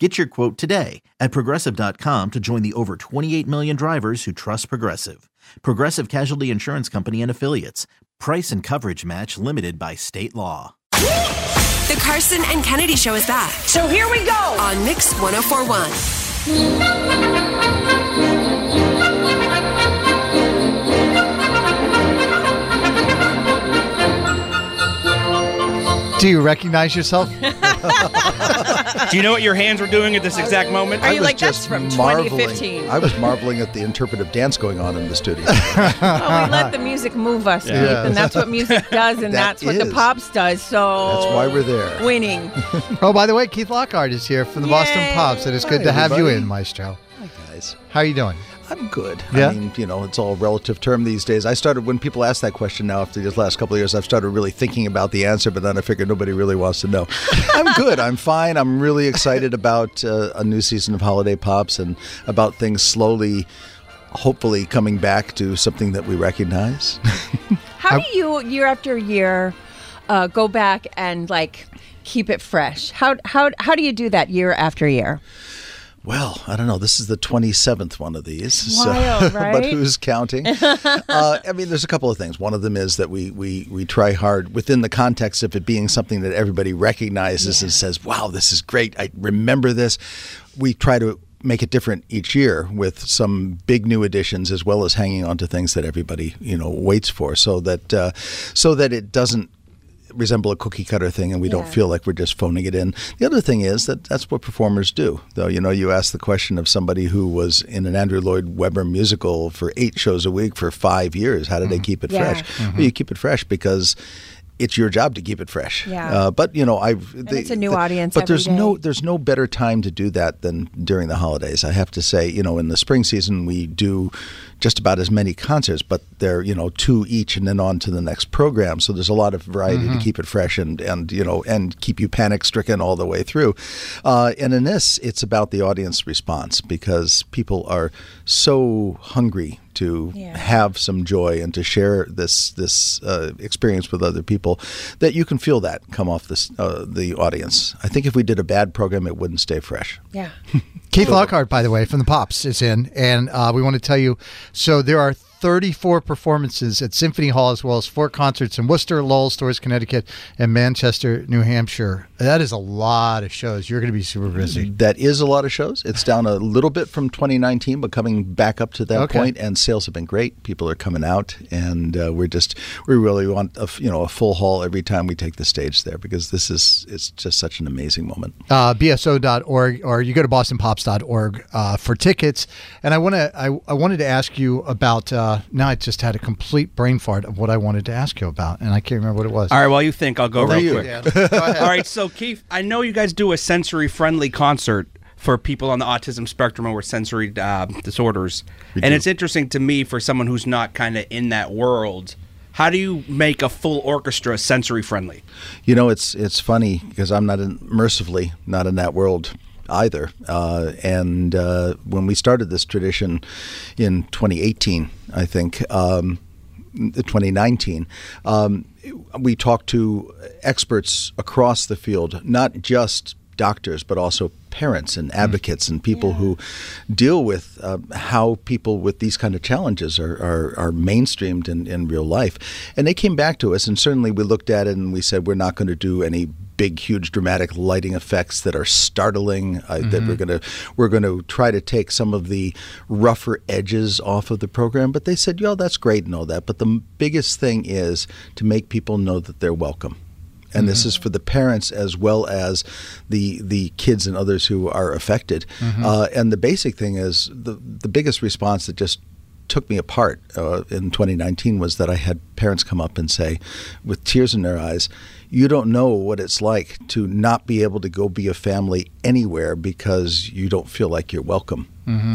Get your quote today at progressive.com to join the over 28 million drivers who trust Progressive. Progressive Casualty Insurance Company and Affiliates. Price and coverage match limited by state law. The Carson and Kennedy Show is back So here we go. on Mix 1041. Do you recognize yourself? Do you know what your hands were doing at this exact moment? Are you was like that's just from marveling. 2015? I was marveling at the interpretive dance going on in the studio. oh, we let the music move us, Keith, Yeah. and that's what music does, and That that's what the pops does. So That's why we're there. Winning. oh, by the way, Keith Lockhart is here from the Boston Pops, and it's good Hi, to have you in, Maestro. Hi, guys. How are you doing? I'm good. Yeah? I mean, you know, it's all relative term these days. I started when people ask that question now after these last couple of years, I've started really thinking about the answer, but then I figured nobody really wants to know. I'm good. I'm fine. I'm really excited about uh, a new season of Holiday Pops and about things slowly, hopefully coming back to something that we recognize. How do you, year after year, uh, go back and like keep it fresh? How how how do you do that year after year? Well, I don't know. This is the 27th one of these. Wild, but right? who's counting? uh, I mean, there's a couple of things. One of them is that we, we, we try hard within the context of it being something that everybody recognizes and says, wow, this is great. I remember this. We try to make it different each year with some big new additions as well as hanging on to things that everybody you know waits for so that uh, so that it doesn't resemble a cookie cutter thing and we don't feel like we're just phoning it in. The other thing is that that's what performers do. Though, you know, you ask the question of somebody who was in an Andrew Lloyd Webber musical for eight shows a week for five years. How do they mm. keep it Yeah. fresh? Well, you mm-hmm. keep it fresh because it's your job to keep it fresh. Yeah. Uh, but you know, I've the- it's a new the- audience But every there's no there's no better time to do that than during the holidays. I have to say, you know, in the spring season we do just about as many concerts, but they're you know two each, and then on to the next program. So there's a lot of variety to keep it fresh and and you know and keep you panic stricken all the way through. Uh, and in this, it's about the audience response because people are so hungry to Yeah. have some joy and to share this this uh, experience with other people that you can feel that come off this uh, the audience. I think if we did a bad program, it wouldn't stay fresh. Yeah. Keith Lockhart, by the way, from the Pops is in, and uh, we want to tell you. So there are 34 performances at Symphony Hall, as well as four concerts in Worcester, Lowell, Storrs, Connecticut, and Manchester, New Hampshire. That is a lot of shows. You're going to be super busy. That is a lot of shows. It's down a little bit from 2019, but coming back up to that Okay. point, and sales have been great. People are coming out, and uh, we're just we really want a you know a full hall every time we take the stage there because this is it's just such an amazing moment. uh, bso.org or you go to bostonpops.org uh, for tickets. And I want to I, I wanted to ask you about uh, now I just had a complete brain fart of what I wanted to ask you about and I can't remember what it was. All right, while you think, I'll go Over real you. quick. Yeah, go ahead. All right, so Keith, I know you guys do a sensory friendly concert for people on the autism spectrum or with sensory uh, disorders. And it's interesting to me for someone who's not kind of in that world. How do you make a full orchestra sensory friendly? You know, it's it's funny because I'm not in, mercifully not in that world either. Uh, and uh, when we started this tradition in 2018, I think. Um, 2019, um, we talked to experts across the field, not just doctors, but also parents and advocates and people who deal with uh, how people with these kind of challenges are, are, are mainstreamed in, in real life. And they came back to us, and certainly we looked at it and we said, we're not going to do any big, huge, dramatic lighting effects that are startling. Uh, That we're gonna we're gonna try to take some of the rougher edges off of the program. But they said, "Yo, that's great and all that." But the biggest thing is to make people know that they're welcome. And this is for the parents as well as the the kids and others who are affected. Uh, and the basic thing is the the biggest response that just took me apart uh, in 2019 was that I had parents come up and say, with tears in their eyes, you don't know what it's like to not be able to go be a family anywhere because you don't feel like you're welcome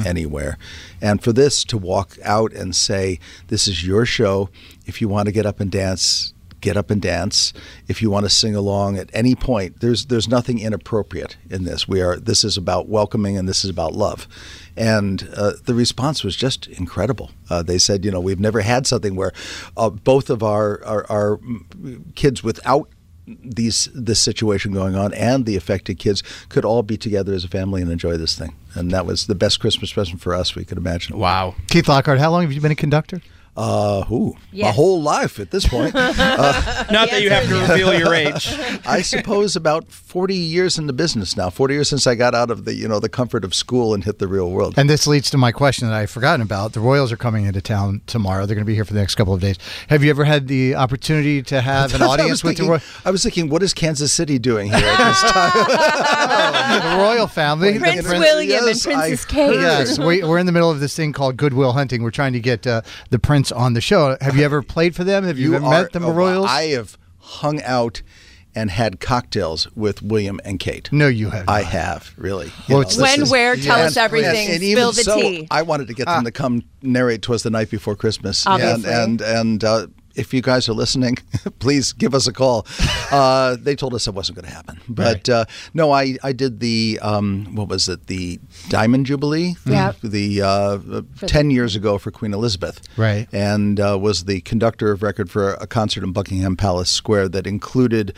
anywhere. And for this to walk out and say, this is your show. If you want to get up and dance, get up and dance. If you want to sing along at any point, there's there's nothing inappropriate in this. We are this is about welcoming and this is about love. And uh, the response was just incredible. Uh, they said, you know, we've never had something where uh, both of our, our our mm, kids without these this situation going on and the affected kids could all be together as a family and enjoy this thing. And that was the best Christmas present for us we could imagine. Wow. Keith Lockhart, how long have you been a conductor? Uh, who? My whole life at this point. Not that you have to reveal your age. I suppose about 40 years in the business now. 40 years since I got out of the, you know, the comfort of school and hit the real world. And this leads to my question that I've forgotten about. The Royals are coming into town tomorrow. They're going to be here for the next couple of days. Have you ever had the opportunity to have an That's what I audience was with the, thinking, Roy- I was thinking, what is Kansas City doing here at this time? the royal family? The Prince Prince- William yes, and Princess I- Kate. Yes, we, we're in the middle of this thing called Goodwill Hunting. We're trying to get uh, the prince on the show. Have you ever played for them? Have you, ever met the oh, Royals? I have hung out and had cocktails with William and Kate. no, you have. I not. have really. Well, You it's- this When, is- where, tell us and- everything. And, even Spill the so, tea. I wanted to get them to come narrate "Twas the Night Before Christmas," Obviously. and and and uh, if you guys are listening, please give us a call. Uh, they told us it wasn't going to happen, but uh, no, I I did the um, what was it the Diamond Jubilee? Yeah. the uh, ten years ago for Queen Elizabeth, Right. and uh, was the conductor of record for a concert in Buckingham Palace Square that included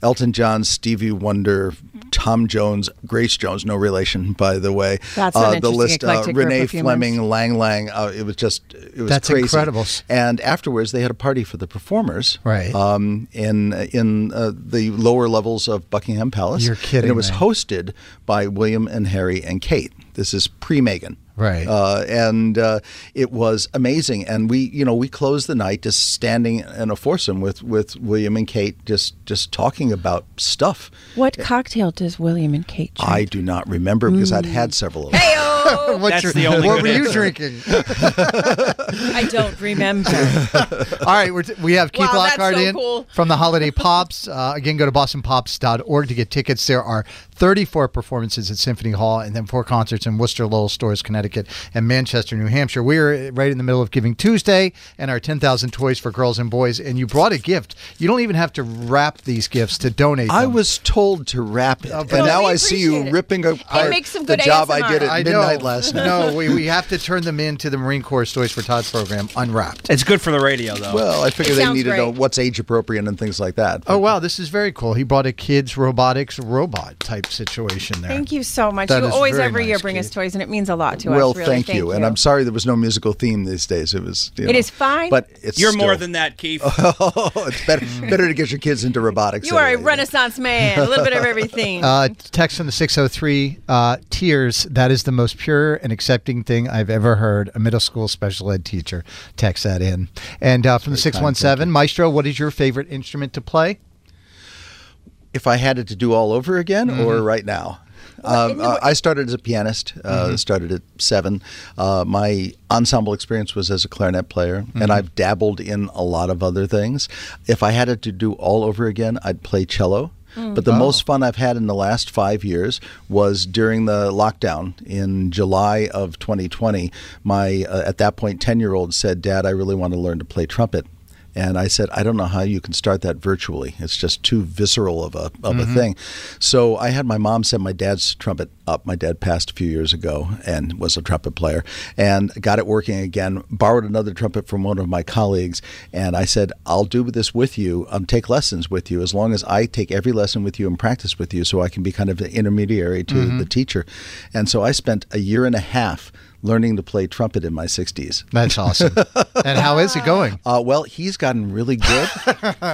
Elton John, Stevie Wonder, Tom Jones, Grace Jones, no relation, by the way. That's an uh, the interesting list, uh, Renee. Fleming, Lang Lang. Uh, it was just, it was That's crazy. incredible. And afterwards, they had a party for the performers, Right. Um, in in uh, the lower levels of Buckingham Palace. You're kidding And it was me. hosted by William and Harry and Kate. This is pre Meghan. Right. Uh, and uh, it was amazing. And we, you know, we closed the night just standing in a foursome with, with William and Kate, just just talking about stuff. What cocktail does William and Kate drink? I do not remember because I'd had several of them. Heyo! What's That's the only what good were you drinking? I don't remember. All right, we're t- we have Keith Wow, Lockhart so in cool. from the Holiday Pops. Uh, again, go to bostonpops.org to get tickets. There are 34 performances at Symphony Hall and then four concerts in Worcester, Lowell Storrs, Connecticut, and Manchester, New Hampshire. We're right in the middle of Giving Tuesday and our 10,000 Toys for Girls and Boys. And you brought a gift. You don't even have to wrap these gifts to donate I was told to wrap it, but- and now I see you appreciate it. ripping apart makes some the good job I did at I midnight know. last night. No, we, we have to turn them into the Marine Corps Toys for Tots program unwrapped. It's good for the radio, though. Well, I figure It they sounds need to know what's age appropriate and things like that. Oh, wow, this is very cool. He brought a kids robotics robot type situation there. Thank you so much. That you always very every year nice, bring us toys, and it means a lot to well, us. Really. thank, you. And I'm sorry there was no musical theme these days. It was. You It know, is fine. but it's You're more than that, Keith. Oh, it's better better to get your kids into robotics. You are a anyway. Renaissance man. A little bit of everything. Uh, text from the 603 uh, Tears. That is the most pure and accepting thing I've ever heard. A middle school special ed teacher text that in. And uh, from the 617, Maestro, what is your favorite instrument to play? If I had it to do all over again, Mm-hmm. or right now. Um, uh, I started as a pianist. Uh, Mm-hmm. Started at seven. Uh, my ensemble experience was as a clarinet player, Mm-hmm. and I've dabbled in a lot of other things. If I had it to do all over again, I'd play cello. Mm. But the most fun I've had in the last five years was during the lockdown in July of 2020. My uh, at that point ten year old said, "Dad, I really want to learn to play trumpet." And I said, I don't know how you can start that virtually. It's just too visceral of a of a thing. So I had my mom set my dad's trumpet up. My dad passed a few years ago and was a trumpet player, and got it working again. Borrowed another trumpet from one of my colleagues, and I said, I'll do this with you. Um, take lessons with you as long as I take every lesson with you and practice with you, so I can be kind of an intermediary to the teacher. And so I spent a year and a half learning to play trumpet in my 60s. That's awesome. and how is it going? Uh, well, he's gotten really good.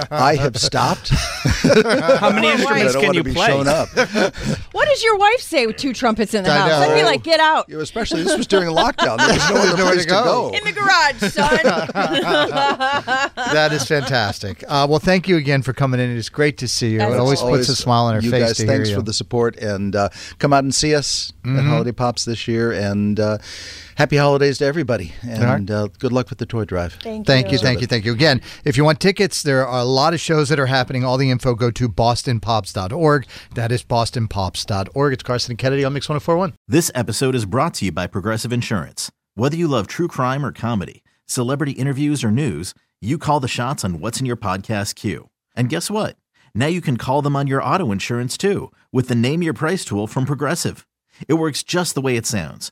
I have stopped. How many instruments can you play? shown up. what does your wife say with two trumpets in the I house? know. I'd be like, get out. You know, especially this was during lockdown. There was no other nowhere place to to go. go. In the garage, son. That is fantastic. Uh, well, thank you again for coming in. It's great to see you. As It always always. puts a smile on our you face guys, to thanks hear for the support, and uh, come out and see us Mm-hmm. at Holiday Pops this year. And uh, happy holidays to everybody, right. and uh, good luck with the toy drive. Thank, Thank you, thank you, thank you. Again, if you want tickets, there are a lot of shows that are happening. All the info go to bostonpops.org. That is bostonpops.org. It's Carson and Kennedy on Mix 1041. This episode is brought to you by Progressive Insurance. Whether you love true crime or comedy, celebrity interviews or news, you call the shots on what's in your podcast queue. And guess what? Now you can call them on your auto insurance too with the Name Your Price tool from Progressive. It works just the way it sounds.